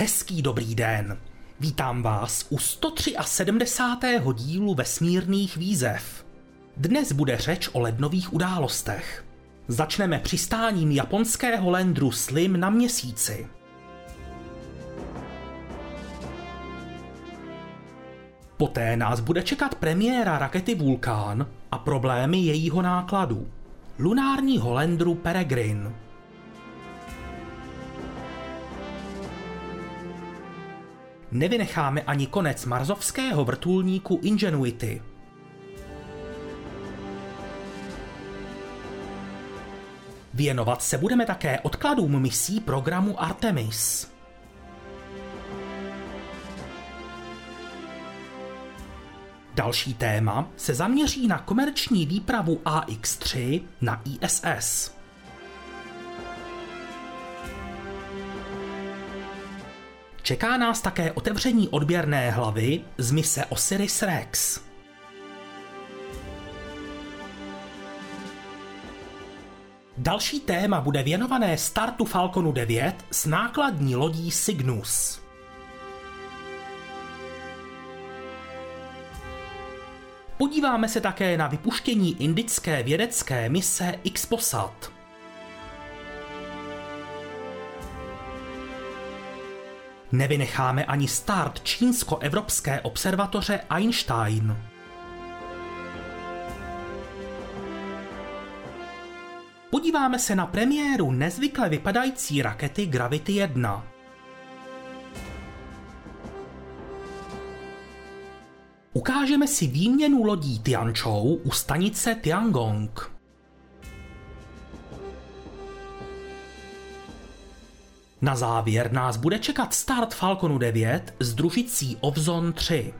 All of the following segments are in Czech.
Hezký dobrý den. Vítám vás u 173. dílu vesmírných výzev. Dnes bude řeč o lednových událostech. Začneme přistáním japonského landru Slim na měsíci. Poté nás bude čekat premiéra rakety Vulkán a problémy jejího nákladu. Lunárního landru Peregrine. Nevynecháme ani konec marzovského vrtulníku Ingenuity. Věnovat se budeme také odkladům misí programu Artemis. Další téma se zaměří na komerční výpravu AX-3 na ISS. Čeká nás také otevření odběrné hlavy z mise Osiris Rex. Další téma bude věnované startu Falconu 9 s nákladní lodí Cygnus. Podíváme se také na vypuštění indické vědecké mise XPOSAT. Nevynecháme ani start čínsko-evropské observatoře Einstein. Podíváme se na premiéru nezvykle vypadající rakety Gravity 1. Ukážeme si výměnu lodí Tianzhou u stanice Tiangong. Na závěr nás bude čekat start Falconu 9 s družicí Ovzon 3.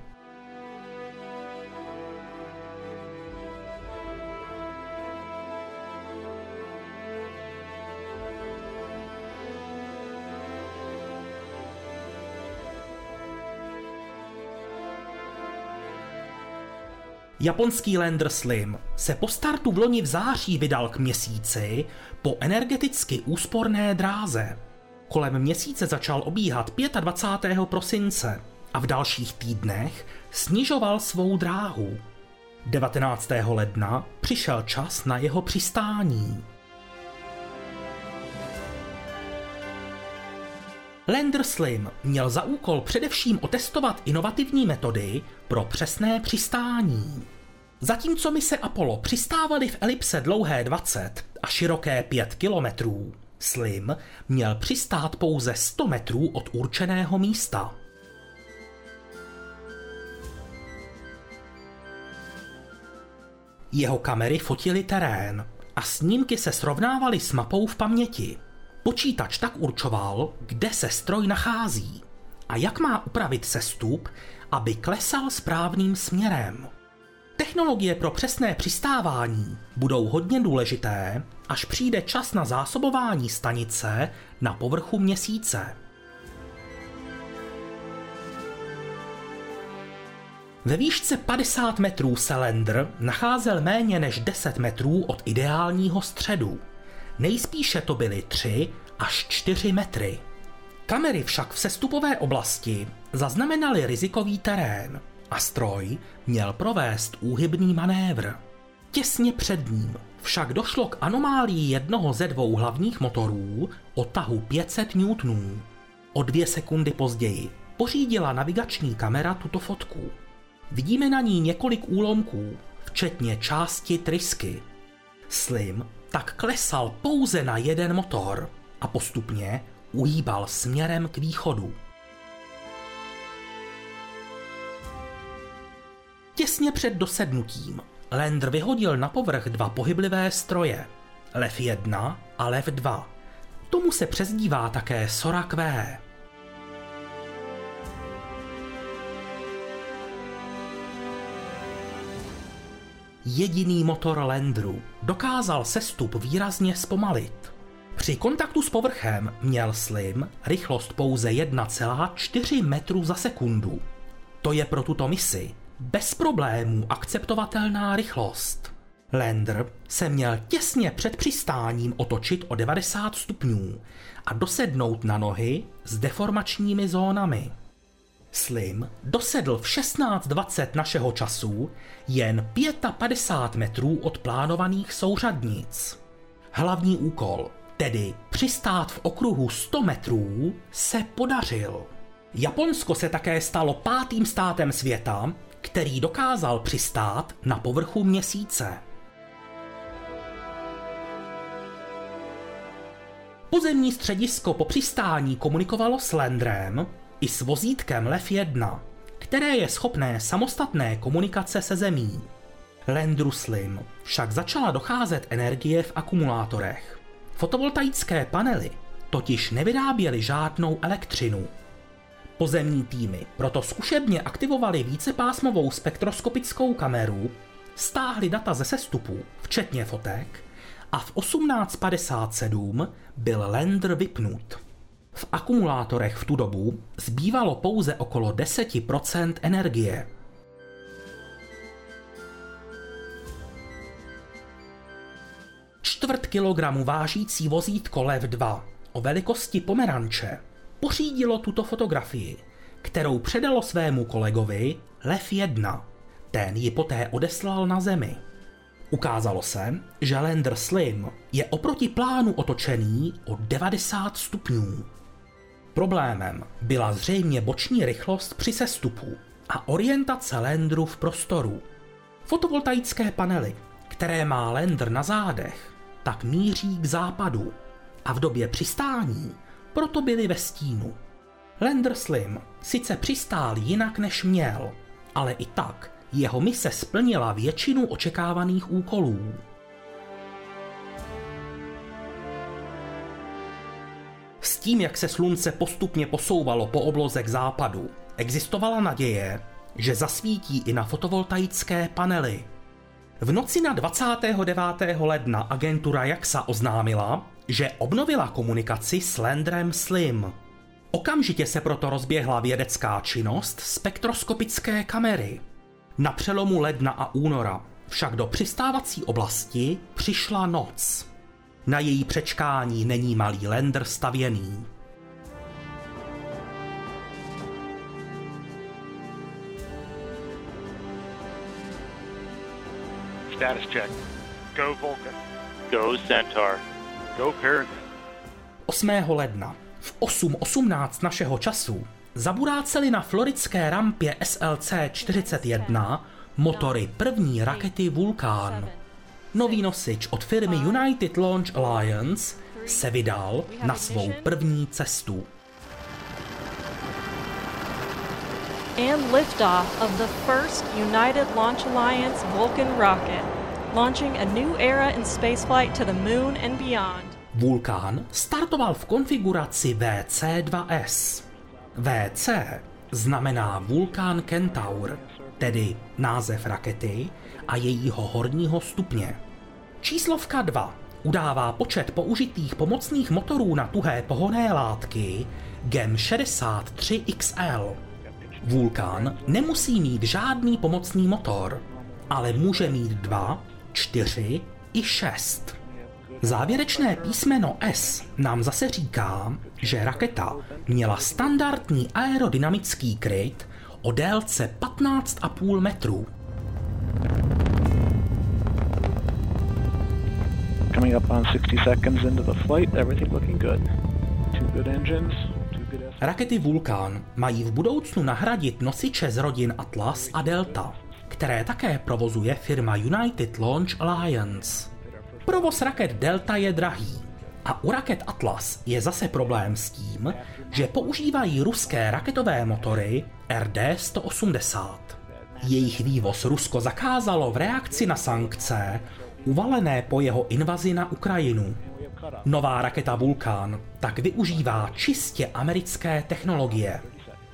Japonský lander Slim se po startu v loni v září vydal k měsíci po energeticky úsporné dráze. Kolem měsíce začal obíhat 25. prosince a v dalších týdnech snižoval svou dráhu. 19. ledna přišel čas na jeho přistání. Lander Slim měl za úkol především otestovat inovativní metody pro přesné přistání. Zatímco mise Apollo přistávaly v elipse dlouhé 20 a široké 5 kilometrů, Slim měl přistát pouze 100 metrů od určeného místa. Jeho kamery fotily terén a snímky se srovnávaly s mapou v paměti. Počítač tak určoval, kde se stroj nachází a jak má upravit sestup, aby klesal správným směrem. Technologie pro přesné přistávání budou hodně důležité, až přijde čas na zásobování stanice na povrchu měsíce. Ve výšce 50 metrů se Lander nacházel méně než 10 metrů od ideálního středu. Nejspíše to byly 3 až 4 metry. Kamery však v sestupové oblasti zaznamenaly rizikový terén a stroj měl provést úhybný manévr. Těsně před ním však došlo k anomálii jednoho ze dvou hlavních motorů o tahu 500 N. O dvě sekundy později pořídila navigační kamera tuto fotku. Vidíme na ní několik úlomků, včetně části trysky. Slim tak klesal pouze na jeden motor a postupně uhýbal směrem k východu. Těsně před dosednutím Lander vyhodil na povrch dva pohyblivé stroje, Lev 1 a Lev 2. Tomu se přezdívá také Sora Q. Jediný motor Landru dokázal sestup výrazně zpomalit. Při kontaktu s povrchem měl Slim rychlost pouze 1,4 metru za sekundu. To je pro tuto misi bez problémů akceptovatelná rychlost. Lander se měl těsně před přistáním otočit o 90 stupňů a dosednout na nohy s deformačními zónami. Slim dosedl v 16.20 našeho času jen 55 metrů od plánovaných souřadnic. Hlavní úkol, tedy přistát v okruhu 100 metrů, se podařil. Japonsko se také stalo pátým státem světa, který dokázal přistát na povrchu měsíce. Pozemní středisko po přistání komunikovalo s Landrem i s vozítkem Lev 1, které je schopné samostatné komunikace se zemí. Landru Slim však začala docházet energie v akumulátorech. Fotovoltaické panely totiž nevyráběly žádnou elektřinu. Pozemní týmy proto zkušebně aktivovali vícepásmovou spektroskopickou kameru, stáhli data ze sestupů, včetně fotek, a v 1857 byl Lander vypnut. V akumulátorech v tu dobu zbývalo pouze okolo 10% energie. Čtvrt kilogramu vážící vozítko Lev 2 o velikosti pomeranče pořídilo tuto fotografii, kterou předalo svému kolegovi Lev 1. Ten ji poté odeslal na zemi. Ukázalo se, že Lander Slim je oproti plánu otočený o 90 stupňů. Problémem byla zřejmě boční rychlost při sestupu a orientace Landru v prostoru. Fotovoltaické panely, které má Lander na zádech, tak míří k západu a v době přistání proto byly ve stínu. Lander Slim sice přistál jinak než měl, ale i tak jeho mise splnila většinu očekávaných úkolů. S tím, jak se slunce postupně posouvalo po obloze k západu, existovala naděje, že zasvítí i na fotovoltaické panely. V noci na 29. ledna agentura JAXA oznámila, že obnovila komunikaci s Landrem Slim. Okamžitě se proto rozběhla vědecká činnost spektroskopické kamery. Na přelomu ledna a února však do přistávací oblasti přišla noc. Na její přečkání není malý lender stavěný. Status check. Go Vulcan. Go Centaur. Go Peregrine. 8. ledna v 8.18 našeho času zaburáceli na floridské rampě SLC-41 motory první rakety Vulcan. Nový nosič od firmy United Launch Alliance se vydal na svou první cestu. And liftoff of the first United Launch Alliance Vulcan rocket, launching a new era in spaceflight to the moon and beyond. Vulkan startoval v konfiguraci VC-2S. VC znamená Vulkan Kentaur, tedy název rakety a jejího horního stupně. Číslovka 2 udává počet použitých pomocných motorů na tuhé pohonné látky GEM 63XL. Vulkan nemusí mít žádný pomocný motor, ale může mít dva, čtyři i šest. Závěrečné písmeno S nám zase říká, že raketa měla standardní aerodynamický kryt o délce 15,5 metrů. Coming up on 60 seconds into the flight, everything looking good. Two good engines, two good S- Rakety Vulkan mají v budoucnu nahradit nosiče z rodin Atlas a Delta, které také provozuje firma United Launch Alliance. Provoz raket Delta je drahý a u raket Atlas je zase problém s tím, že používají ruské raketové motory RD-180. Jejich vývoz Rusko zakázalo v reakci na sankce uvalené po jeho invazi na Ukrajinu. Nová raketa Vulkan tak využívá čistě americké technologie.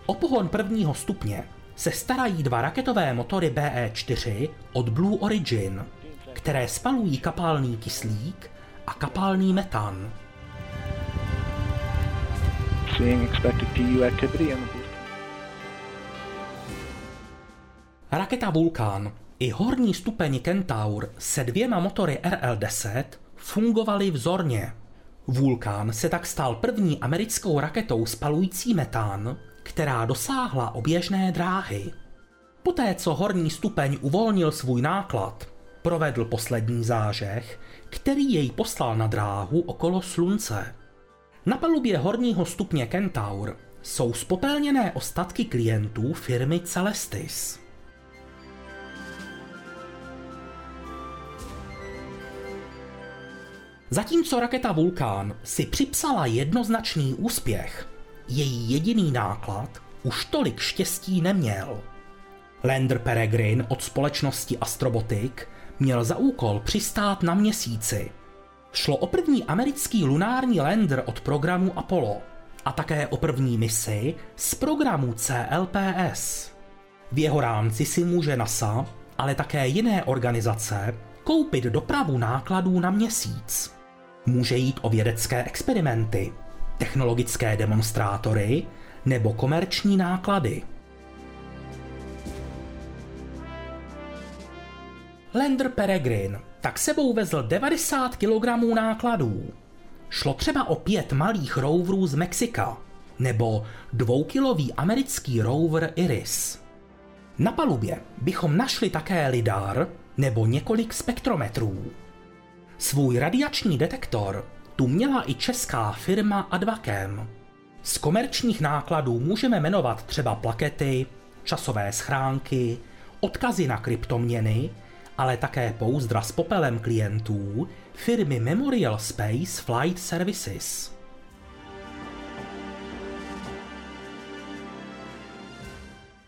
O pohon prvního stupně se starají dva raketové motory BE-4 od Blue Origin, které spalují kapalný kyslík a kapalný metan. Raketa Vulkan I horní stupeň Kentaur se dvěma motory RL-10 fungovaly vzorně. Vulkán se tak stal první americkou raketou spalující metán, která dosáhla oběžné dráhy. Poté, co horní stupeň uvolnil svůj náklad, provedl poslední zážeh, který jej poslal na dráhu okolo Slunce. Na palubě horního stupně Kentaur jsou spopelněné ostatky klientů firmy Celestis. Zatímco raketa Vulkán si připsala jednoznačný úspěch, její jediný náklad už tolik štěstí neměl. Lander Peregrine od společnosti Astrobotic měl za úkol přistát na měsíci. Šlo o první americký lunární lander od programu Apollo a také o první misi z programu CLPS. V jeho rámci si může NASA, ale také jiné organizace, koupit dopravu nákladů na měsíc. Může jít o vědecké experimenty, technologické demonstrátory nebo komerční náklady. Lander Peregrine tak sebou vezl 90 kg nákladů. Šlo třeba o pět malých roverů z Mexika nebo dvoukilový americký rover Iris. Na palubě bychom našli také lidar nebo několik spektrometrů. Svůj radiační detektor tu měla i česká firma Advakem. Z komerčních nákladů můžeme jmenovat třeba plakety, časové schránky, odkazy na kryptoměny, ale také pouzdra s popelem klientů firmy Memorial Space Flight Services.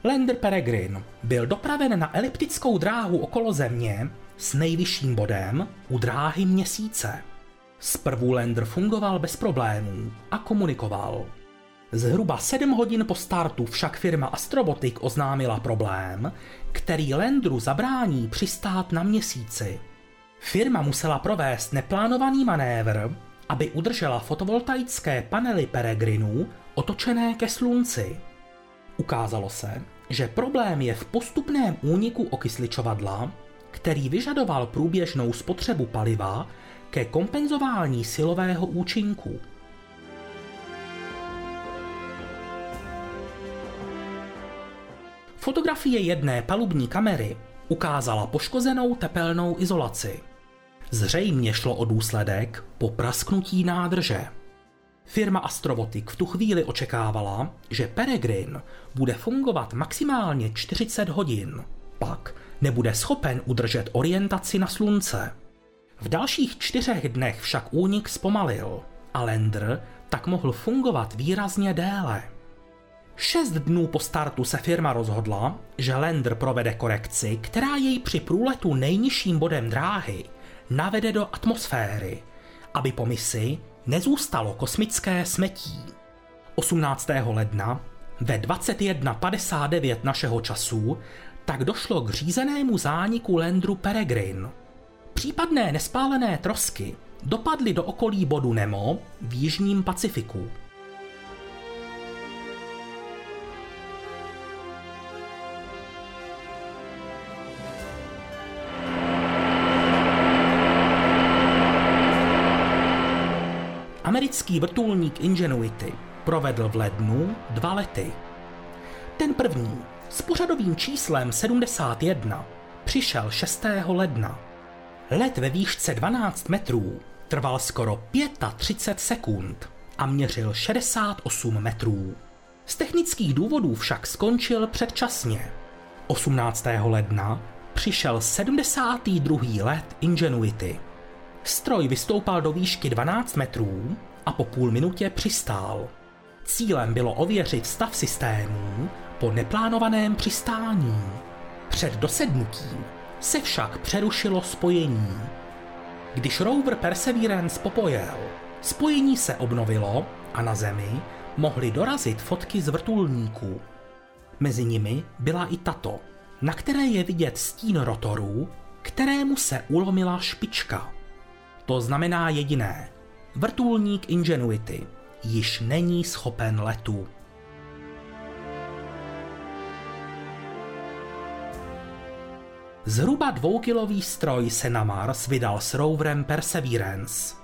Lander Peregrine byl dopraven na eliptickou dráhu okolo Země s nejvyšším bodem u dráhy měsíce. Zprvu Lander fungoval bez problémů a komunikoval. Zhruba 7 hodin po startu však firma Astrobotic oznámila problém, který Landru zabrání přistát na měsíci. Firma musela provést neplánovaný manévr, aby udržela fotovoltaické panely Peregrinu otočené ke slunci. Ukázalo se, že problém je v postupném úniku okysličovadla, který vyžadoval průběžnou spotřebu paliva ke kompenzování silového účinku. Fotografie jedné palubní kamery ukázala poškozenou tepelnou izolaci. Zřejmě šlo o důsledek po prasknutí nádrže. Firma Astrovotic v tu chvíli očekávala, že Peregrine bude fungovat maximálně 40 hodin. Pak nebude schopen udržet orientaci na slunce. V dalších čtyřech dnech však únik zpomalil a Lander tak mohl fungovat výrazně déle. Šest dnů po startu se firma rozhodla, že Lander provede korekci, která jej při průletu nejnižším bodem dráhy navede do atmosféry, aby po misi nezůstalo kosmické smetí. 18. ledna ve 21.59 našeho času tak došlo k řízenému zániku Landru Peregrine. Případné nespálené trosky dopadly do okolí bodu Nemo v Jižním Pacifiku. Americký vrtulník Ingenuity provedl v lednu dva lety. Ten první s pořadovým číslem 71 přišel 6. ledna. Let ve výšce 12 metrů trval skoro 35 sekund a měřil 68 metrů. Z technických důvodů však skončil předčasně. 18. ledna přišel 72. let Ingenuity. Stroj vystoupal do výšky 12 metrů a po půl minutě přistál. Cílem bylo ověřit stav systémů po neplánovaném přistání. Před dosednutím se však přerušilo spojení. Když rover Perseverance popojel, spojení se obnovilo a na Zemi mohly dorazit fotky z vrtulníků. Mezi nimi byla i tato, na které je vidět stín rotoru, kterému se ulomila špička. To znamená jediné. Vrtulník Ingenuity již není schopen letu. Zhruba dvoukilový stroj se na Mars vydal s roverem Perseverance.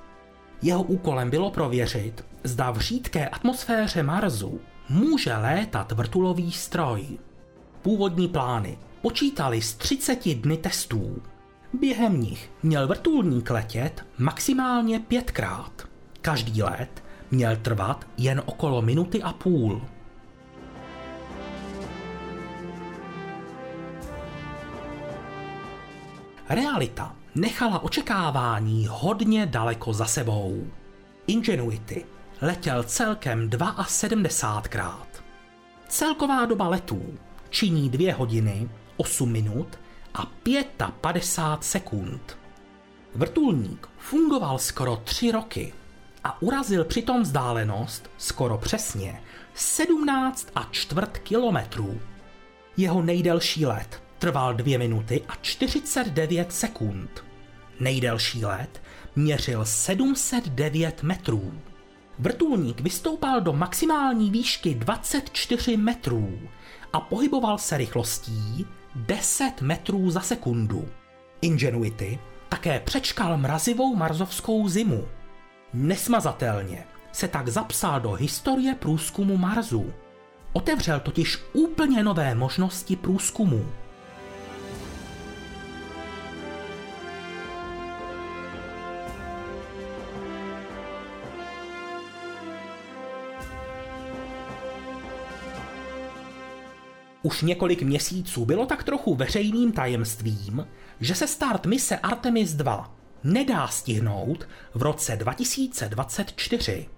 Jeho úkolem bylo prověřit, zda v řídké atmosféře Marsu může létat vrtulový stroj. Původní plány počítali z 30 dny testů. Během nich měl vrtulník letět maximálně pětkrát. Každý let měl trvat jen okolo minuty a půl. Realita nechala očekávání hodně daleko za sebou. Ingenuity letěl celkem 72krát. Celková doba letů činí 2 hodiny, 8 minut a 55 sekund. Vrtulník fungoval skoro 3 roky a urazil přitom vzdálenost skoro přesně 17 a čtvrt kilometrů. Jeho nejdelší let trval 2 minuty a 49 sekund. Nejdelší let měřil 709 metrů. Vrtulník vystoupal do maximální výšky 24 metrů a pohyboval se rychlostí 10 metrů za sekundu. Ingenuity také přečkal mrazivou marzovskou zimu. Nesmazatelně se tak zapsal do historie průzkumu Marsu. Otevřel totiž úplně nové možnosti průzkumu. Už několik měsíců bylo tak trochu veřejným tajemstvím, že se start mise Artemis 2 nedá stihnout v roce 2024.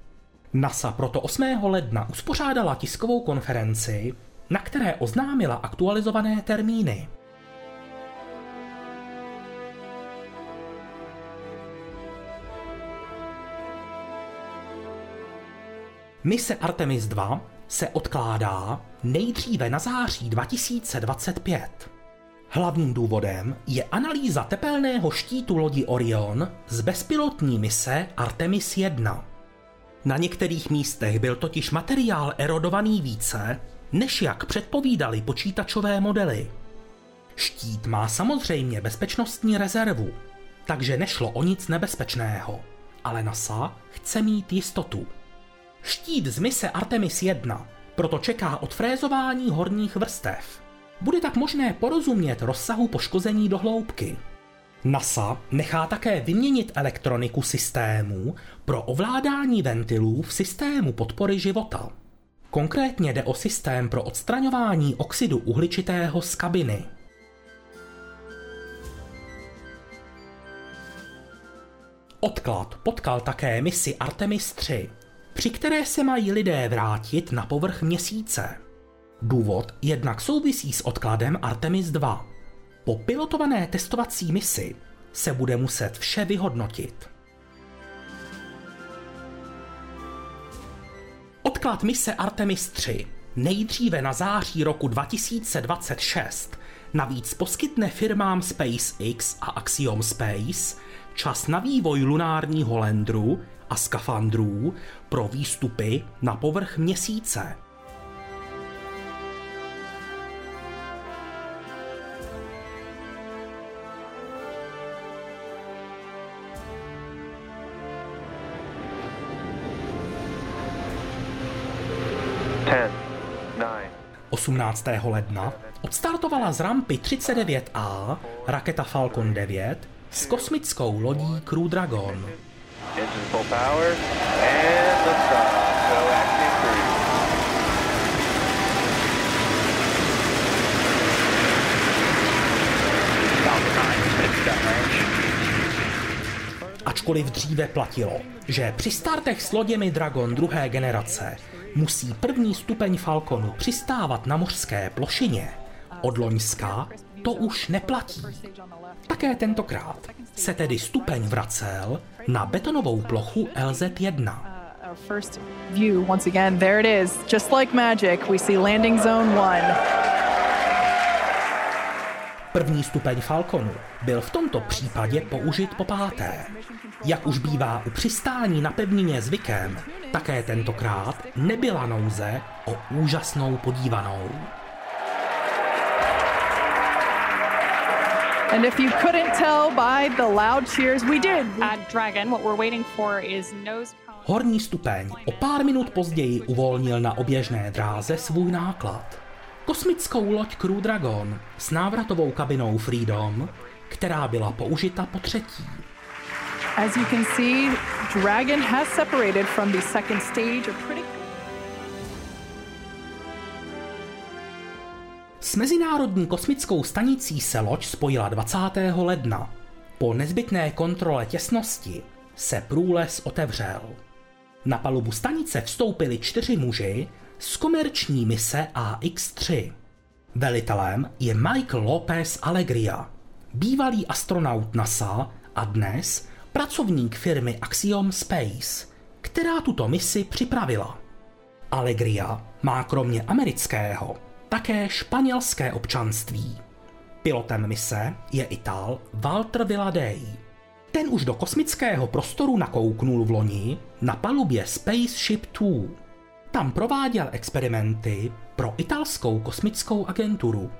NASA proto 8. ledna uspořádala tiskovou konferenci, na které oznámila aktualizované termíny. Mise Artemis 2 se odkládá nejdříve na září 2025. Hlavním důvodem je analýza tepelného štítu lodi Orion z bezpilotní mise Artemis 1. Na některých místech byl totiž materiál erodovaný více, než jak předpovídali počítačové modely. Štít má samozřejmě bezpečnostní rezervu, takže nešlo o nic nebezpečného, ale NASA chce mít jistotu. Štít z mise Artemis 1 proto čeká odfrézování horních vrstev. Bude tak možné porozumět rozsahu poškození do hloubky. NASA nechá také vyměnit elektroniku systému pro ovládání ventilů v systému podpory života. Konkrétně jde o systém pro odstraňování oxidu uhličitého z kabiny. Odklad potkal také misi Artemis 3, při které se mají lidé vrátit na povrch měsíce. Důvod jednak souvisí s odkladem Artemis 2. Po pilotované testovací misi se bude muset vše vyhodnotit. Odklad mise Artemis 3 nejdříve na září roku 2026 navíc poskytne firmám SpaceX a Axiom Space čas na vývoj lunárního landru a skafandrů pro výstupy na povrch měsíce. Ten, nine, 18. ledna odstartovala z rampy 39A raketa Falcon 9 s kosmickou lodí Crew Dragon. Engine full power, and liftoff. 9 is downrange. Ačkoliv dříve platilo, že při startech s loděmi Dragon druhé generace musí první stupeň Falconu přistávat na mořské plošině, od Loňska to už neplatí. Také tentokrát se tedy stupeň vracel na betonovou plochu LZ-1. Our first view, once again, there it is. Just like magic, we see landing zone one. První stupeň Falconu byl v tomto případě použit po páté. Jak už bývá u přistání na pevnině zvykem, také tentokrát nebyla nouze o úžasnou podívanou. And if you couldn't tell by the loud cheers, we did. At Dragon, what we're waiting for is nose cone. Horní stupeň o pár minut později uvolnil na oběžné dráze svůj náklad. Kosmickou loď Crew Dragon s návratovou kabinou Freedom, která byla použita po třetí. As you can see, Dragon has separated from the second stage a pretty S Mezinárodní kosmickou stanicí se loď spojila 20. ledna. Po nezbytné kontrole těsnosti se průles otevřel. Na palubu stanice vstoupili čtyři muži z komerční mise AX-3. Velitelem je Michael Lopez Alegria, bývalý astronaut NASA a dnes pracovník firmy Axiom Space, která tuto misi připravila. Alegria má kromě amerického také španělské občanství. Pilotem mise je Ital Walter Villadej. Ten už do kosmického prostoru nakouknul v loni na palubě Spaceship 2. Tam prováděl experimenty pro italskou kosmickou agenturu.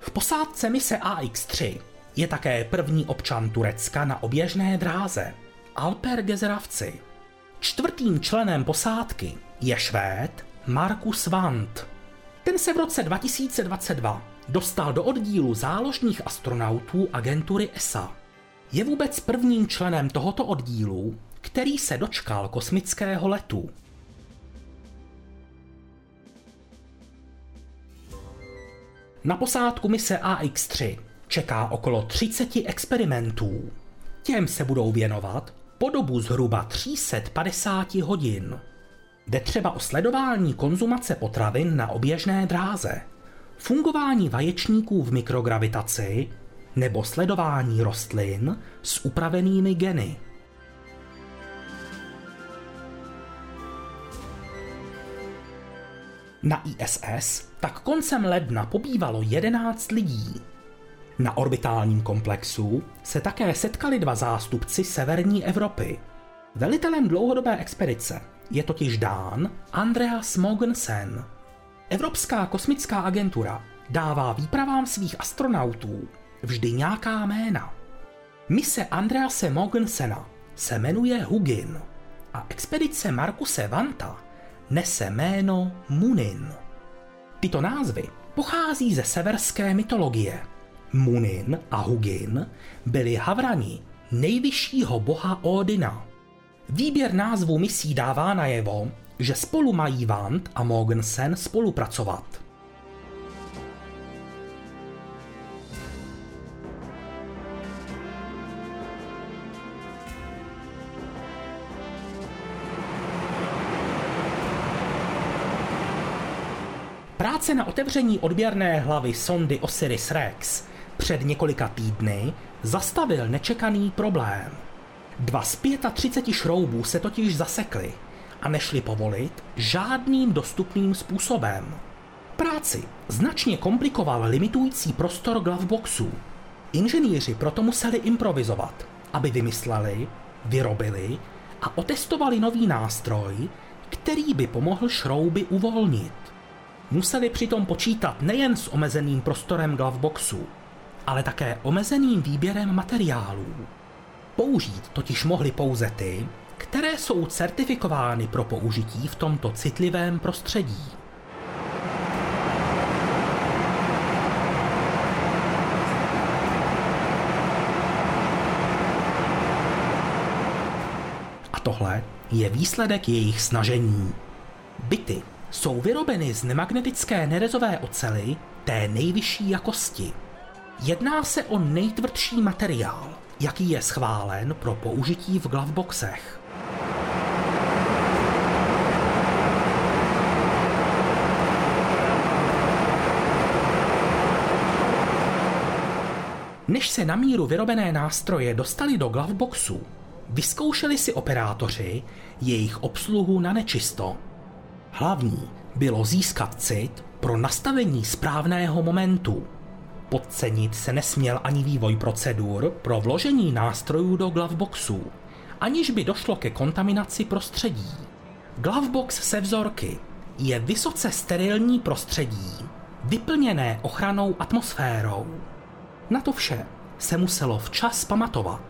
V posádce mise AX-3 je také první občan Turecka na oběžné dráze, Alper Gezeravci. Čtvrtým členem posádky je Švéd Markus Wandt. Ten se v roce 2022 dostal do oddílu záložních astronautů agentury ESA. Je vůbec prvním členem tohoto oddílu, který se dočkal kosmického letu. Na posádku mise AX-3 čeká okolo 30 experimentů. Těm se budou věnovat po dobu zhruba 350 hodin. Jde třeba o sledování konzumace potravin na oběžné dráze, fungování vaječníků v mikrogravitaci nebo sledování rostlin s upravenými geny. Na ISS tak koncem ledna pobývalo 11 lidí, na orbitálním komplexu se také setkali dva zástupci severní Evropy. Velitelem dlouhodobé expedice je totiž Dán Andreas Mogensen. Evropská kosmická agentura dává výpravám svých astronautů vždy nějaká jména. Mise Andrease Mogensena se jmenuje Hugin a expedice Markuse Vanta nese jméno Munin. Tyto názvy pochází ze severské mytologie – Munin a Hugin byli havrani nejvyššího boha Odina. Výběr názvu misí dává najevo, že spolu mají Vant a Mogensen spolupracovat. Práce na otevření odběrné hlavy sondy Osiris-Rex před několika týdny zastavil nečekaný problém. Dva z 35 šroubů se totiž zasekly a nešli povolit žádným dostupným způsobem. Práci značně komplikoval limitující prostor gloveboxů. Inženýři proto museli improvizovat, aby vymysleli, vyrobili a otestovali nový nástroj, který by pomohl šrouby uvolnit. Museli přitom počítat nejen s omezeným prostorem gloveboxu, ale také omezeným výběrem materiálů. Použít totiž mohli pouze ty, které jsou certifikovány pro použití v tomto citlivém prostředí. A tohle je výsledek jejich snažení. Byty jsou vyrobeny z nemagnetické nerezové ocely té nejvyšší jakosti – Jedná se o nejtvrdší materiál, jaký je schválen pro použití v gloveboxech. Než se na míru vyrobené nástroje dostali do gloveboxu, vyzkoušeli si operátoři jejich obsluhu na nečisto. Hlavní bylo získat cit pro nastavení správného momentu – Podcenit se nesměl ani vývoj procedur pro vložení nástrojů do gloveboxů aniž by došlo ke kontaminaci prostředí. Glovebox se vzorky je vysoce sterilní prostředí, vyplněné ochranou atmosférou. Na to vše se muselo včas pamatovat.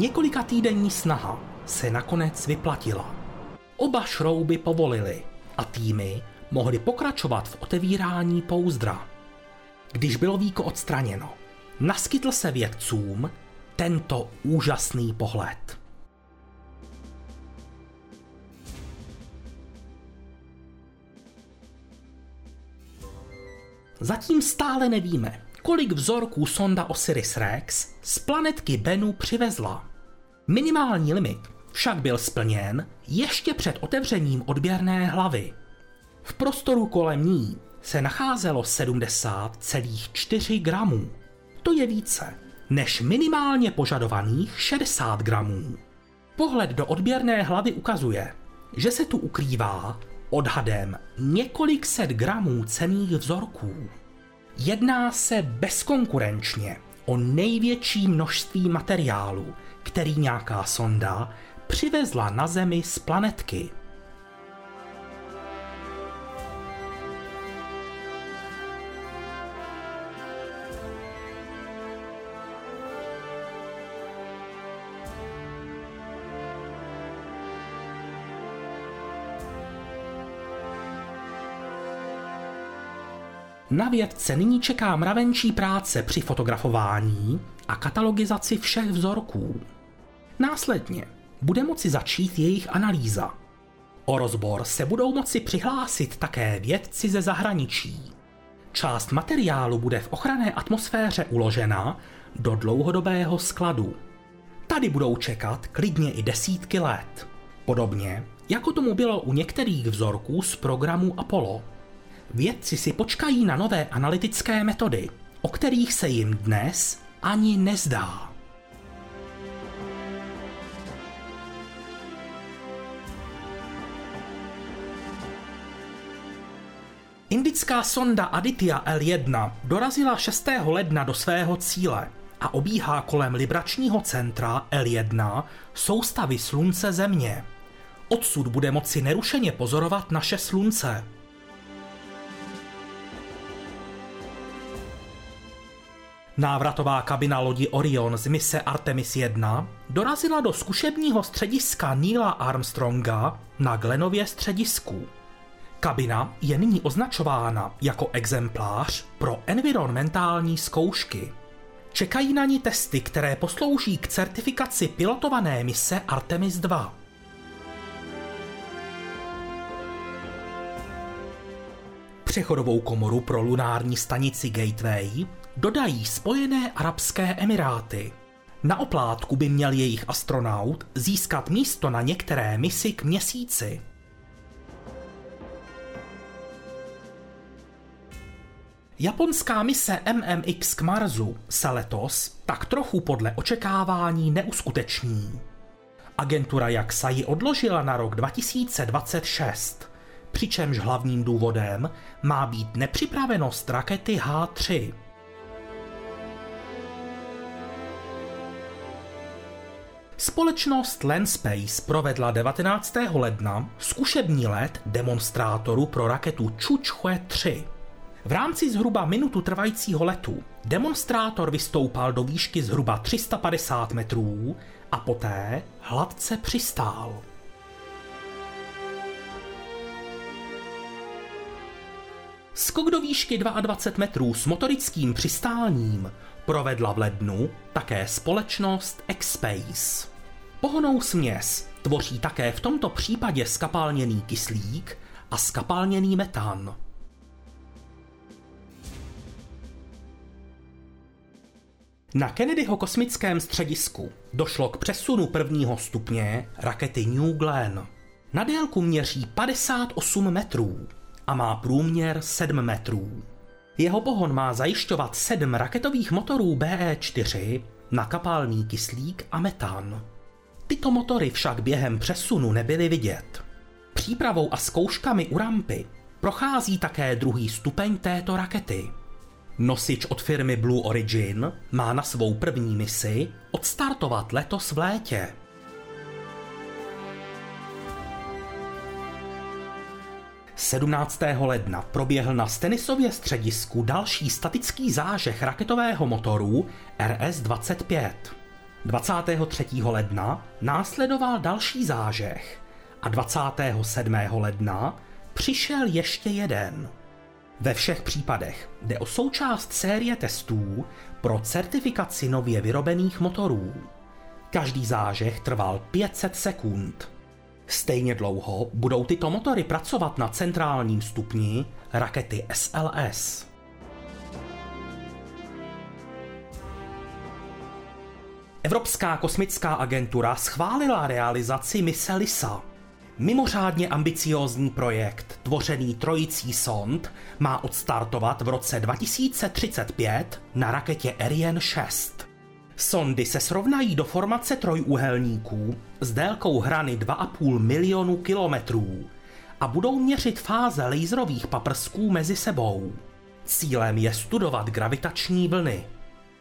Několika týdenní snaha se nakonec vyplatila. Oba šrouby povolili a týmy mohly pokračovat v otevírání pouzdra. Když bylo víko odstraněno, naskytl se vědcům tento úžasný pohled. Zatím stále nevíme, kolik vzorků sonda Osiris-Rex z planetky Bennu přivezla. Minimální limit však byl splněn ještě před otevřením odběrné hlavy. V prostoru kolem ní se nacházelo 70,4 gramů. To je více než minimálně požadovaných 60 gramů. Pohled do odběrné hlavy ukazuje, že se tu ukrývá odhadem několik set gramů cených vzorků. Jedná se bezkonkurenčně o největší množství materiálu, který nějaká sonda přivezla na Zemi z planetky. Na vědce nyní čeká mravenčí práce při fotografování a katalogizaci všech vzorků. Následně bude moci začít jejich analýza. O rozbor se budou moci přihlásit také vědci ze zahraničí. Část materiálu bude v ochranné atmosféře uložena do dlouhodobého skladu. Tady budou čekat klidně i desítky let. Podobně jako tomu bylo u některých vzorků z programu Apollo. Vědci si počkají na nové analytické metody, o kterých se jim dnes ani nezdá. Indická sonda Aditya L1 dorazila 6. ledna do svého cíle a obíhá kolem libračního centra L1 soustavy Slunce Země. Odsud bude moci nerušeně pozorovat naše Slunce. Návratová kabina lodi Orion z mise Artemis 1 dorazila do zkušebního střediska Neila Armstronga na Glenově středisku. Kabina je nyní označována jako exemplář pro environmentální zkoušky. Čekají na ní testy, které poslouží k certifikaci pilotované mise Artemis 2. Přechodovou komoru pro lunární stanici Gateway dodají Spojené arabské emiráty. Na oplátku by měl jejich astronaut získat místo na některé misi k měsíci. Japonská mise MMX k Marsu se letos tak trochu podle očekávání neuskuteční. Agentura JAXA ji odložila na rok 2026, přičemž hlavním důvodem má být nepřipravenost rakety H3. Společnost Landspace provedla 19. ledna zkušební let demonstrátoru pro raketu Chuchue 3. V rámci zhruba minutu trvajícího letu demonstrátor vystoupal do výšky zhruba 350 metrů a poté hladce přistál. Skok do výšky 22 metrů s motorickým přistáním provedla v lednu také společnost X-Space. Pohonou směs tvoří také v tomto případě skapalněný kyslík a skapalněný metan. Na Kennedyho kosmickém středisku došlo k přesunu prvního stupně rakety New Glenn. Na délku měří 58 metrů a má průměr 7 metrů. Jeho pohon má zajišťovat 7 raketových motorů BE-4 na kapalný kyslík a metán. Tyto motory však během přesunu nebyly vidět. Přípravou a zkouškami u rampy prochází také druhý stupeň této rakety. Nosič od firmy Blue Origin má na svou první misi odstartovat letos v létě. 17. ledna proběhl na Stenisově středisku další statický zážeh raketového motoru RS-25. 23. ledna následoval další zážeh a 27. ledna přišel ještě jeden. Ve všech případech jde o součást série testů pro certifikaci nově vyrobených motorů. Každý zážeh trval 500 sekund. Stejně dlouho budou tyto motory pracovat na centrálním stupni rakety SLS. Evropská kosmická agentura schválila realizaci mise LISA. Mimořádně ambiciózní projekt, tvořený trojicí sond, má odstartovat v roce 2035 na raketě Ariane 6. Sondy se srovnají do formace trojúhelníků s délkou hrany 2,5 milionu kilometrů a budou měřit fáze laserových paprsků mezi sebou. Cílem je studovat gravitační vlny.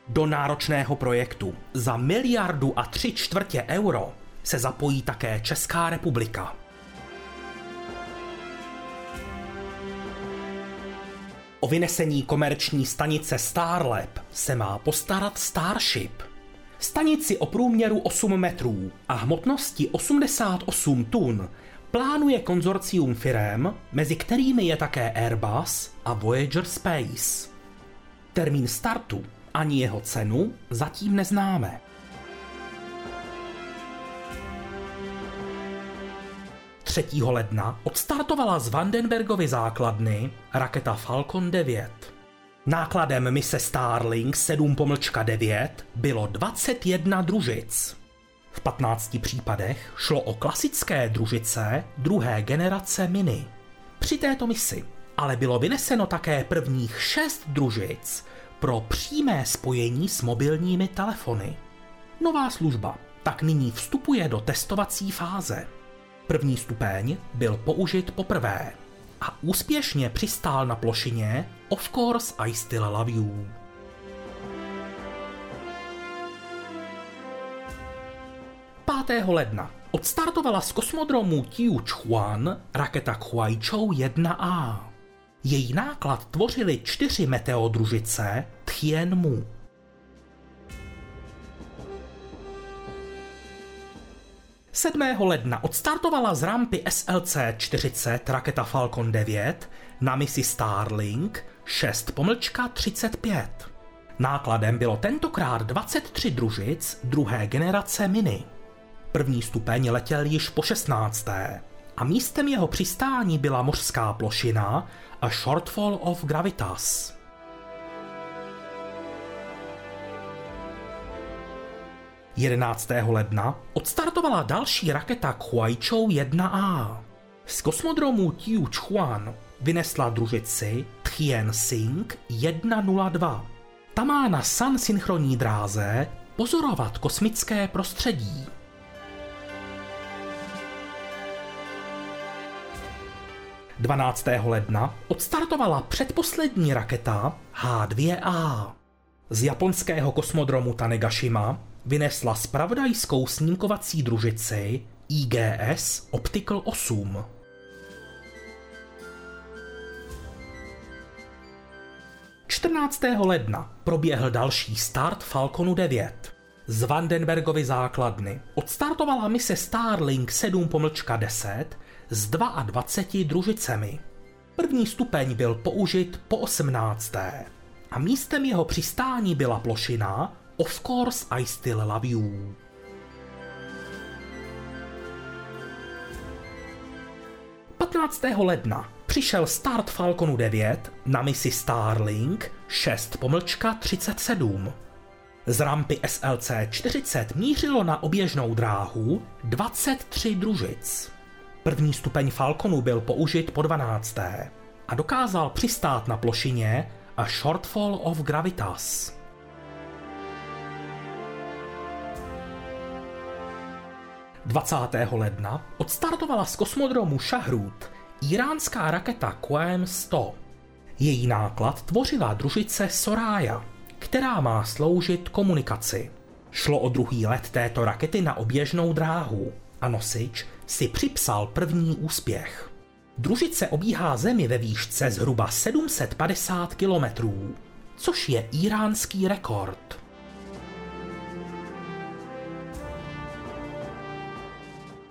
Do náročného projektu za miliardu a tři čtvrtě euro se zapojí také Česká republika. O vynesení komerční stanice Starlab se má postarat Starship. Stanici o průměru 8 metrů a hmotnosti 88 tun plánuje konzorcium firem, mezi kterými je také Airbus a Voyager Space. Termín startu ani jeho cenu zatím neznáme. 3. ledna odstartovala z Vandenbergovy základny raketa Falcon 9. Nákladem mise Starlink 7-9 bylo 21 družic. V 15 případech šlo o klasické družice druhé generace Mini. Při této misi ale bylo vyneseno také prvních 6 družic pro přímé spojení s mobilními telefony. Nová služba tak nyní vstupuje do testovací fáze. První stupeň byl použit poprvé a úspěšně přistál na plošině Of course I still love you. Ledna odstartovala z kosmodromu Tiuchuan raketa Huaichou 1A. Její náklad tvořily čtyři meteodružice Tianmu. 7. ledna odstartovala z rampy SLC-40 raketa Falcon 9 na misi Starlink 6 pomlčka 35. Nákladem bylo tentokrát 23 družic druhé generace Mini. První stupeň letěl již po 16. a místem jeho přistání byla mořská plošina a Shortfall of Gravitas. 11. ledna odstartovala další raketa Huaichou 1A. Z kosmodromu Tiuchuan vynesla družici Tianxing 102. Ta má na Sun synchronní dráze pozorovat kosmické prostředí. Dvanáctého ledna odstartovala předposlední raketa H2A. Z japonského kosmodromu Tanegashima vynesla spravodajskou snímkovací družici IGS Optical 8. ledna proběhl další start Falconu 9. Z Vandenbergovy základny odstartovala mise Starlink 7-10 s 22 družicemi. První stupeň byl použit po 18. a místem jeho přistání byla plošina Of course I still love you. ledna přišel start Falconu 9 na misi Starlink 6 pomlčka 37. Z rampy SLC 40 mířilo na oběžnou dráhu 23 družic. První stupeň Falconu byl použit po 12. a dokázal přistát na plošině a Shortfall of Gravitas. 20. ledna odstartovala z kosmodromu Shahrud iránská raketa QM-100. Její náklad tvořila družice Soraya, která má sloužit komunikaci. Šlo o druhý let této rakety na oběžnou dráhu a nosič si připsal první úspěch. Družice obíhá Zemi ve výšce zhruba 750 kilometrů, což je iránský rekord.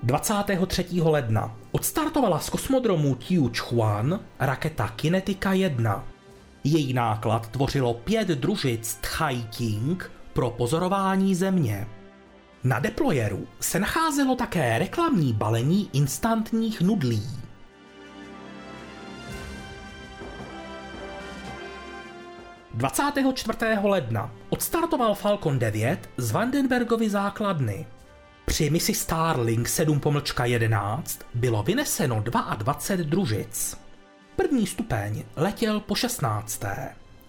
...23. ledna odstartovala z kosmodromu Tiuchuan raketa Kinetika 1. Její náklad tvořilo pět družic Tchai King pro pozorování Země. Na deployeru se nacházelo také reklamní balení instantních nudlí. 24. ledna odstartoval Falcon 9 z Vandenbergovy základny. Při misi Starlink 7-11 bylo vyneseno 22 družic. První stupeň letěl po 16.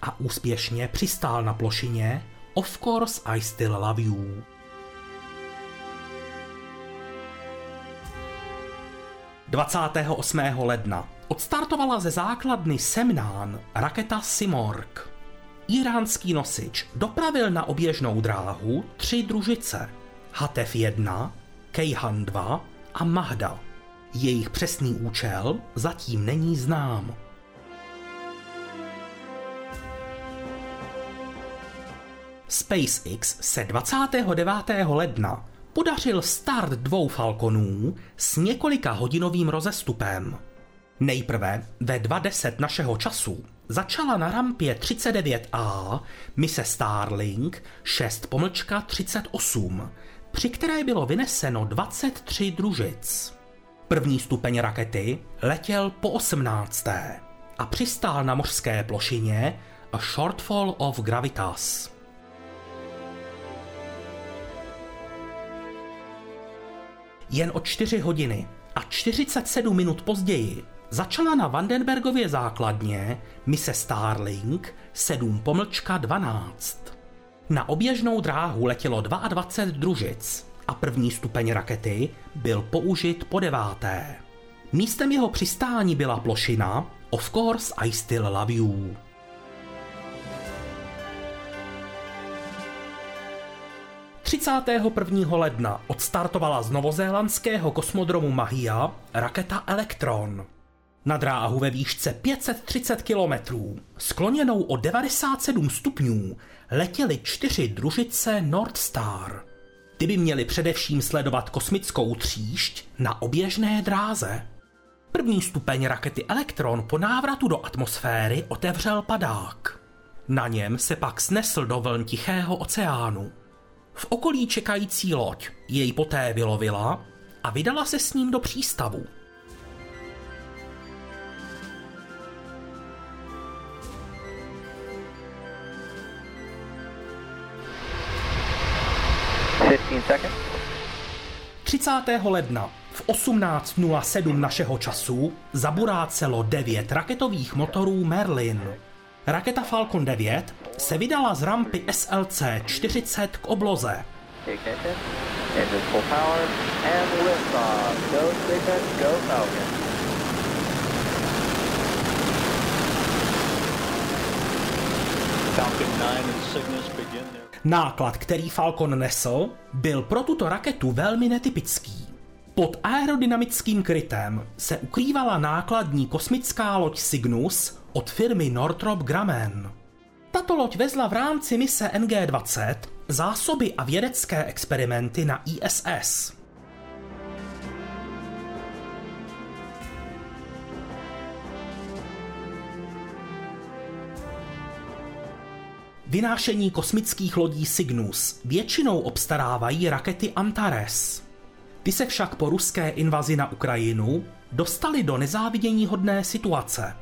a úspěšně přistál na plošině Of course I still love you. ...28. ledna odstartovala ze základny Semnán raketa Simorg. Iránský nosič dopravil na oběžnou dráhu tři družice Hatef 1, Kejhan 2 a Mahda. Jejich přesný účel zatím není znám. SpaceX se 29. ledna podařil start dvou Falconů s několika hodinovým rozestupem. Nejprve ve 2.10 našeho času začala na rampě 39A mise Starlink 6 pomlčka 38, při které bylo vyneseno 23 družic. První stupeň rakety letěl po 18. a přistál na mořské plošině a Shortfall of Gravitas. Jen o 4 hodiny a 47 minut později začala na Vandenbergově základně mise Starlink 7 pomlčka 12. Na oběžnou dráhu letělo 22 družic a první stupeň rakety byl použit po deváté. Místem jeho přistání byla plošina Of course I still love you. ...31. ledna odstartovala z novozélandského kosmodromu Mahia raketa Electron. Na dráhu ve výšce 530 kilometrů, skloněnou o 97 stupňů, letěly čtyři družice Nordstar. Ty by měly především sledovat kosmickou tříšť na oběžné dráze. První stupeň rakety Elektron po návratu do atmosféry otevřel padák. Na něm se pak snesl do vln Tichého oceánu. V okolí čekající loď jej poté vylovila a vydala se s ním do přístavu. 30. ledna v 18.07 našeho času zaburácelo 9 raketových motorů Merlin. Raketa Falcon 9 se vydala z rampy SLC-40 k obloze. Falcon 9 and Cygnus begin their Náklad, který Falcon nesl, byl pro tuto raketu velmi netypický. Pod aerodynamickým krytem se ukrývala nákladní kosmická loď Cygnus od firmy Northrop Grumman. Tato loď vezla v rámci mise NG-20 zásoby a vědecké experimenty na ISS. Vynášení kosmických lodí Cygnus většinou obstarávají rakety Antares. Ty se však po ruské invazi na Ukrajinu dostali do nezávidění hodné situace.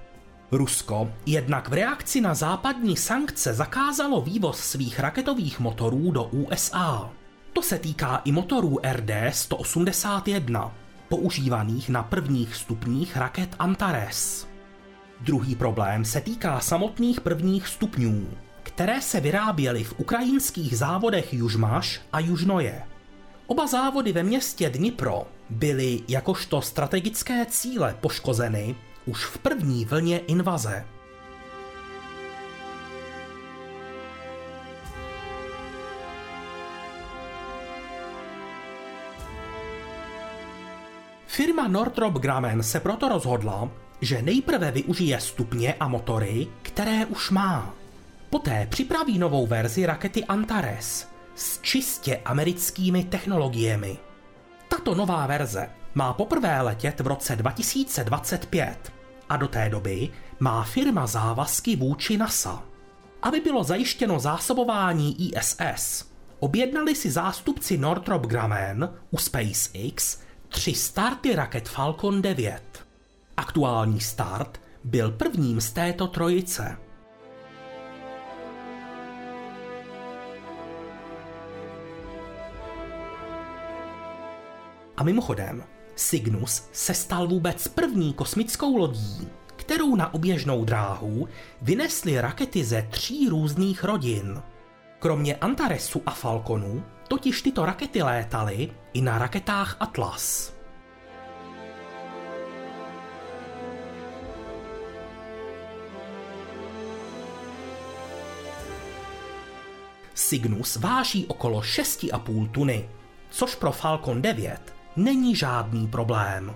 Rusko jednak v reakci na západní sankce zakázalo vývoz svých raketových motorů do USA. To se týká i motorů RD-181, používaných na prvních stupních raket Antares. Druhý problém se týká samotných prvních stupňů které se vyráběly v ukrajinských závodech Južmaš a Južnoje. Oba závody ve městě Dnipro byly jakožto strategické cíle poškozeny už v první vlně invaze. Firma Northrop Grumman se proto rozhodla, že nejprve využije stupně a motory, které už má. Poté připraví novou verzi rakety Antares s čistě americkými technologiemi. Tato nová verze má poprvé letět v roce 2025 a do té doby má firma závazky vůči NASA. Aby bylo zajištěno zásobování ISS, objednali si zástupci Northrop Grumman u SpaceX tři starty raket Falcon 9. Aktuální start byl prvním z této trojice. A mimochodem, Cygnus se stal vůbec první kosmickou lodí, kterou na oběžnou dráhu vynesly rakety ze tří různých rodin. Kromě Antaresu a Falconu totiž tyto rakety létaly i na raketách Atlas. Cygnus váží okolo 6,5 tuny, což pro Falcon 9 není žádný problém.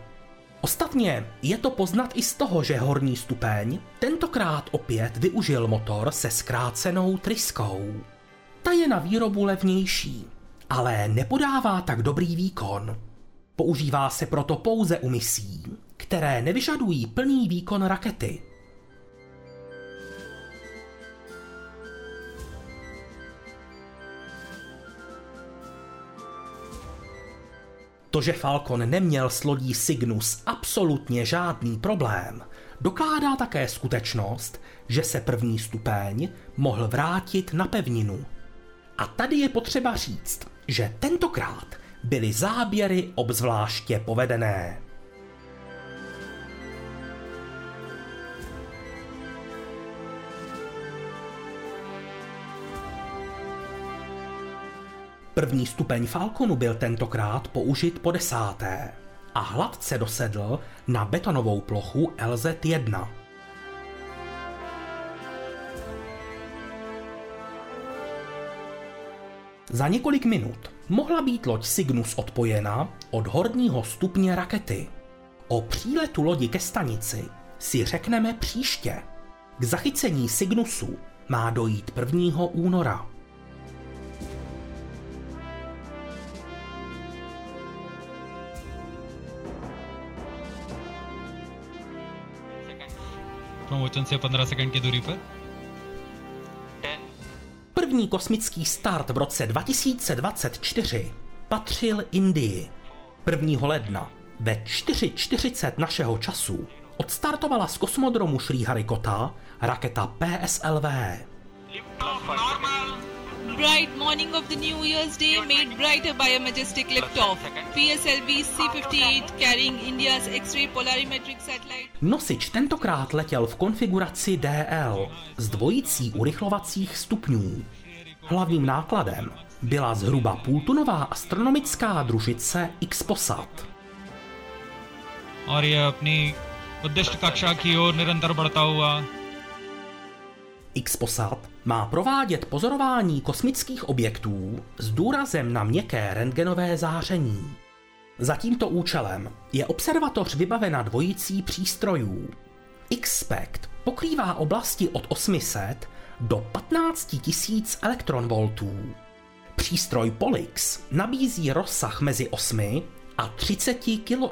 Ostatně je to poznat i z toho, že horní stupeň tentokrát opět využil motor se zkrácenou tryskou. Ta je na výrobu levnější, ale nepodává tak dobrý výkon. Používá se proto pouze u misí, které nevyžadují plný výkon rakety. To, že Falcon neměl s lodí Cygnus absolutně žádný problém, dokládá také skutečnost, že se první stupeň mohl vrátit na pevninu. A tady je potřeba říct, že tentokrát byly záběry obzvláště povedené. První stupeň Falconu byl tentokrát použit po desáté a hladce dosedl na betonovou plochu LZ-1. Za několik minut mohla být loď Cygnus odpojena od horního stupně rakety. O příletu lodi ke stanici si řekneme příště. K zachycení Cygnusu má dojít 1. února. Promotion से 15 सेकंड की दूरी पर První kosmický start v roce 2024 patřil Indii. 1. ledna ve 4.40 našeho času odstartovala z kosmodromu Sriharikota raketa PSLV. Bright morning of the New Year's Day made brighter by a majestic liftoff. PSLV C-58 carrying India's X-ray polarimetric satellite. Nosič tentokrát letěl v konfiguraci DL s dvojicí urychlovacích stupňů. Hlavním nákladem byla zhruba půltunová astronomická družice Xposat. और ये अपनी उद्दिष्ट कक्षा की ओर निरंतर बढ़ता हुआ Xposat má provádět pozorování kosmických objektů s důrazem na měkké rentgenové záření. Za tímto účelem je observatoř vybavena dvojicí přístrojů. Xpect pokrývá oblasti od 800 do 15 000 elektronvoltů. Přístroj Polix nabízí rozsah mezi 8 a 30 kV.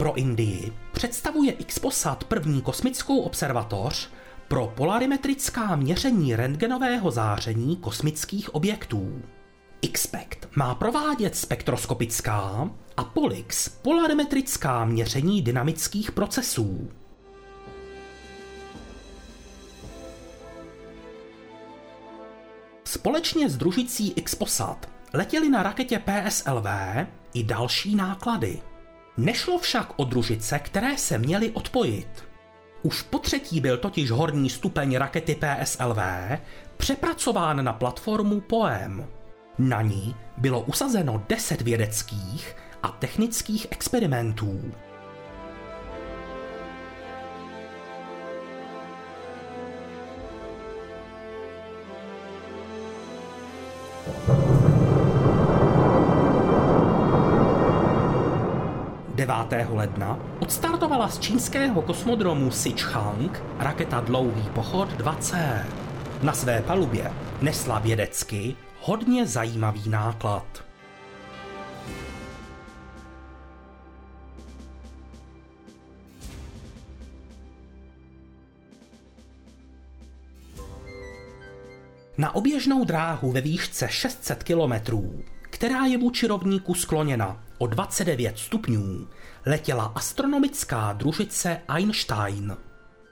Pro Indii představuje Xposat první kosmickou observatoř pro polarimetrická měření rentgenového záření kosmických objektů. Xpect má provádět spektroskopická a Polix polarimetrická měření dynamických procesů. Společně s družicí Xposat letěli na raketě PSLV i další náklady. Nešlo však o družice, které se měly odpojit. Už po třetí byl totiž horní stupeň rakety PSLV přepracován na platformu POEM. Na ní bylo usazeno 10 vědeckých a technických experimentů. Ledna odstartovala z čínského kosmodromu Sichang raketa Dlouhý pochod 2C. Na své palubě nesla vědecky hodně zajímavý náklad. Na oběžnou dráhu ve výšce 600 kilometrů, která je vůči rovníku skloněna o 29 stupňů, letěla astronomická družice Einstein.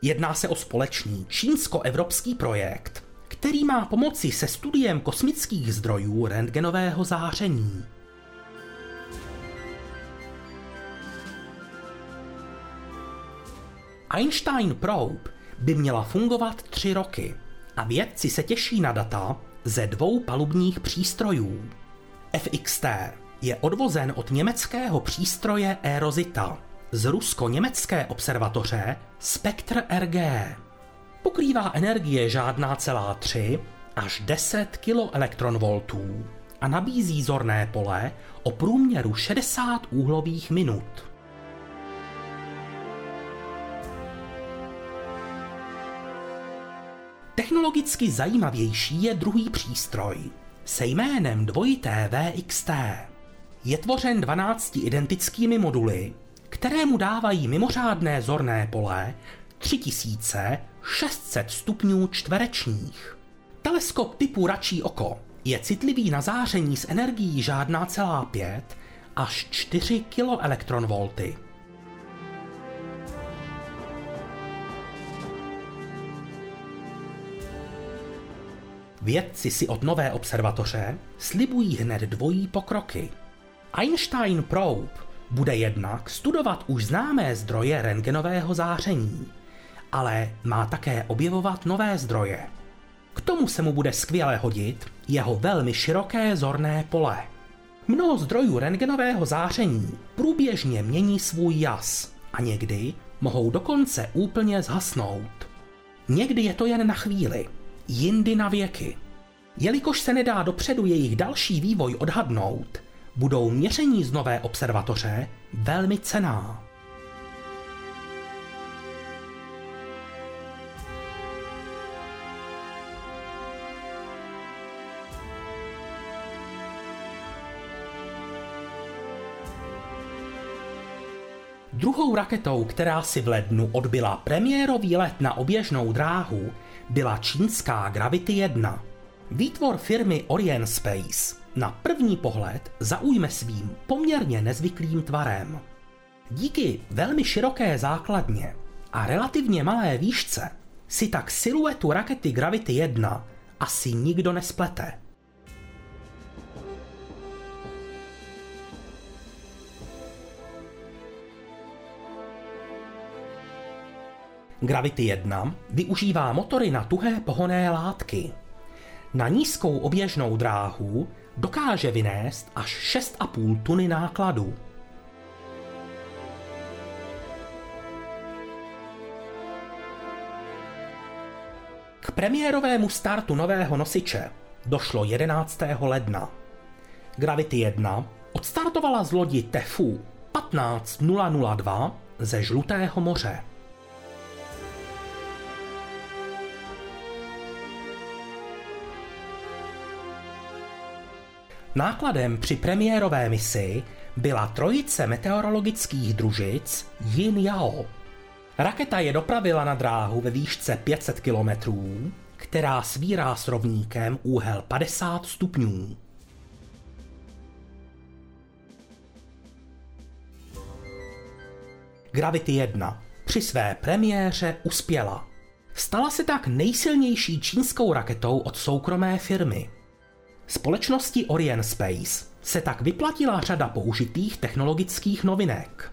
Jedná se o společný čínsko-evropský projekt, který má pomoci se studiem kosmických zdrojů rentgenového záření. Einstein Probe by měla fungovat tři roky a vědci se těší na data ze dvou palubních přístrojů. FXT je odvozen od německého přístroje Erosita z rusko-německé observatoře Spektr RG. Pokrývá energie žádná celá 3 až 10 kV a nabízí zorné pole o průměru 60 úhlových minut. Technologicky zajímavější je druhý přístroj se jménem dvojité VXT. Je tvořen 12 identickými moduly, které mu dávají mimořádné zorné pole 3600 stupňů čtverečních. Teleskop typu Račí oko je citlivý na záření s energií žádná celá 5 až 4 kV. Vědci si od nové observatoře slibují hned dvojí pokroky. Einstein Probe bude jednak studovat už známé zdroje rentgenového záření, ale má také objevovat nové zdroje. K tomu se mu bude skvěle hodit jeho velmi široké zorné pole. Mnoho zdrojů rentgenového záření průběžně mění svůj jas a někdy mohou dokonce úplně zhasnout. Někdy je to jen na chvíli, jindy na věky. Jelikož se nedá dopředu jejich další vývoj odhadnout, budou měření z nové observatoře velmi cená. Druhou raketou, která si v lednu odbyla premiérový let na oběžnou dráhu, byla čínská Gravity 1. Výtvor firmy Orient Space na první pohled zaujme svým poměrně nezvyklým tvarem. Díky velmi široké základně a relativně malé výšce si tak siluetu rakety Gravity 1 asi nikdo nesplete. Gravity 1 využívá motory na tuhé pohonné látky. Na nízkou oběžnou dráhu dokáže vynést až 6,5 tuny nákladu. K premiérovému startu nového nosiče došlo 11. ledna. Gravity 1 odstartovala z lodi Tefu 15002 ze Žlutého moře. Nákladem při premiérové misi byla trojice meteorologických družic Yin Yao. Raketa je dopravila na dráhu ve výšce 500 km, která svírá s rovníkem úhel 50 stupňů. Gravity 1 při své premiéře uspěla. Stala se tak nejsilnější čínskou raketou od soukromé firmy – Společnosti Orient Space se tak vyplatila řada použitých technologických novinek.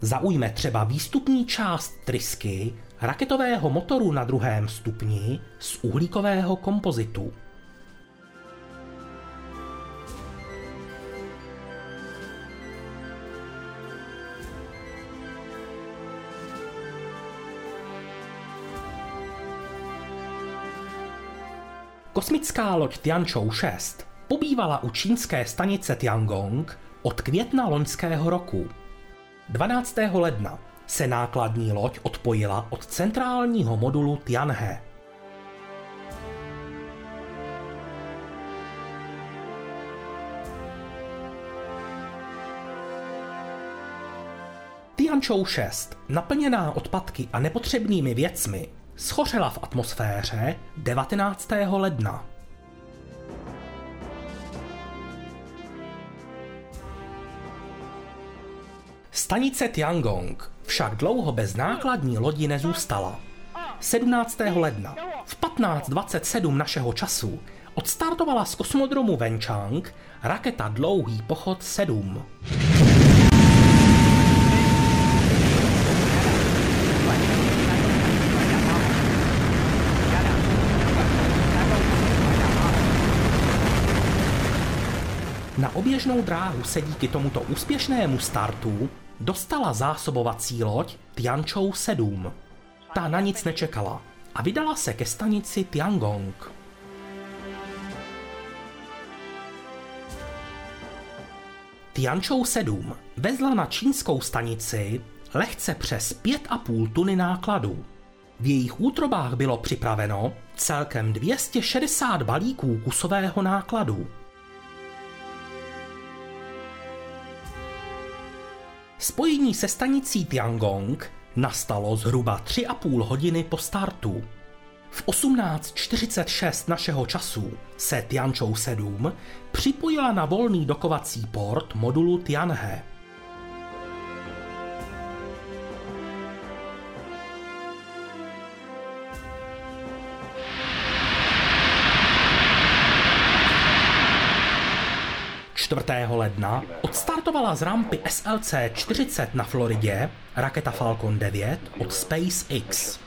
zaujme třeba výstupní část trysky raketového motoru na druhém stupni z uhlíkového kompozitu. Kosmická loď Tianzhou 6 pobývala u čínské stanice Tiangong od května loňského roku. 12. ledna se nákladní loď odpojila od centrálního modulu Tianhe. Tianzhou 6, naplněná odpadky a nepotřebnými věcmi, schořela v atmosféře 19. ledna. Stanice Tiangong však dlouho bez nákladní lodi nezůstala. 17. ledna v 15.27 našeho času odstartovala z kosmodromu Wenchang raketa Dlouhý pochod 7. Na oběžnou dráhu se díky tomuto úspěšnému startu dostala zásobovací loď Tianzhou 7. Ta na nic nečekala a vydala se ke stanici Tiangong. Tianzhou 7 vezla na čínskou stanici lehce přes 5,5 tuny nákladu. V jejich útrobách bylo připraveno celkem 260 balíků kusového nákladu. Spojení se stanicí Tiangong nastalo zhruba 3,5 hodiny po startu. V 18.46 našeho času se Tianzhou 7 připojila na volný dokovací port modulu Tianhe. Ledna odstartovala z rampy SLC-40 na Floridě raketa Falcon 9 od SpaceX.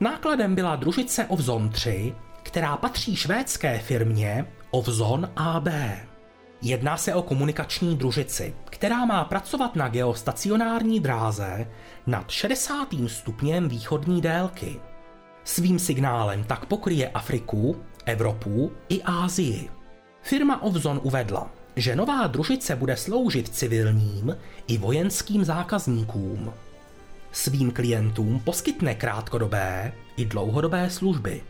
Nákladem byla družice Ovzon 3, která patří švédské firmě Ovzon AB. Jedná se o komunikační družici, která má pracovat na geostacionární dráze nad 60. stupněm východní délky. Svým signálem tak pokryje Afriku, Evropu i Ázii. Firma Ovzon uvedla, že nová družice bude sloužit civilním i vojenským zákazníkům. Svým klientům poskytne krátkodobé i dlouhodobé služby.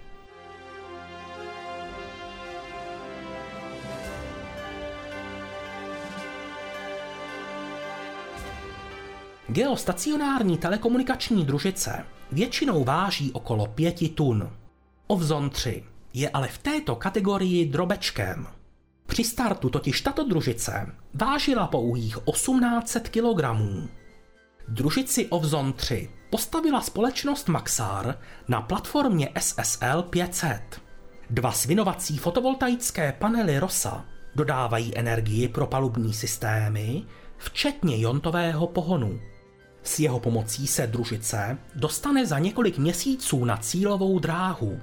Geostacionární telekomunikační družice většinou váží okolo 5 tun. Ovzon 3 je ale v této kategorii drobečkem. Při startu totiž tato družice vážila pouhých 1800 kg. Družici Ovzon 3 postavila společnost Maxar na platformě SSL 500. Dva svinovací fotovoltaické panely Rosa dodávají energii pro palubní systémy, včetně jontového pohonu. S jeho pomocí se družice dostane za několik měsíců na cílovou dráhu.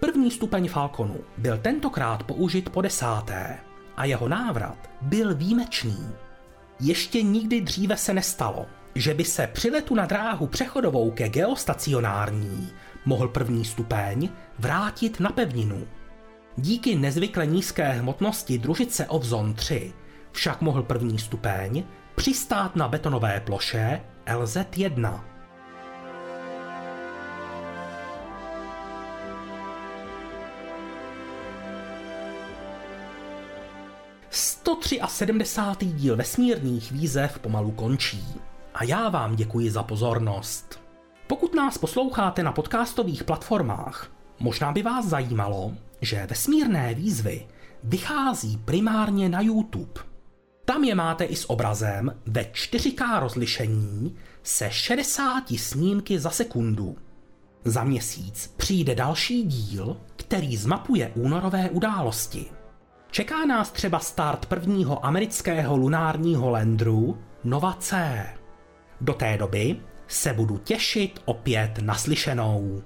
První stupeň Falconu byl tentokrát použit po desáté a jeho návrat byl výjimečný. Ještě nikdy dříve se nestalo, že by se při letu na dráhu přechodovou ke geostacionární mohl první stupeň vrátit na pevninu. Díky nezvykle nízké hmotnosti družice Ovzon 3 však mohl první stupeň přistát na betonové ploše LZ-1. a 70. díl vesmírných výzev pomalu končí. A já vám děkuji za pozornost. Pokud nás posloucháte na podcastových platformách, možná by vás zajímalo, že vesmírné výzvy vychází primárně na YouTube. Tam je máte i s obrazem ve 4K rozlišení se 60 snímky za sekundu. Za měsíc přijde další díl, který zmapuje únorové události. Čeká nás třeba start prvního amerického lunárního landru Nova C. Do té doby se budu těšit opět naslyšenou.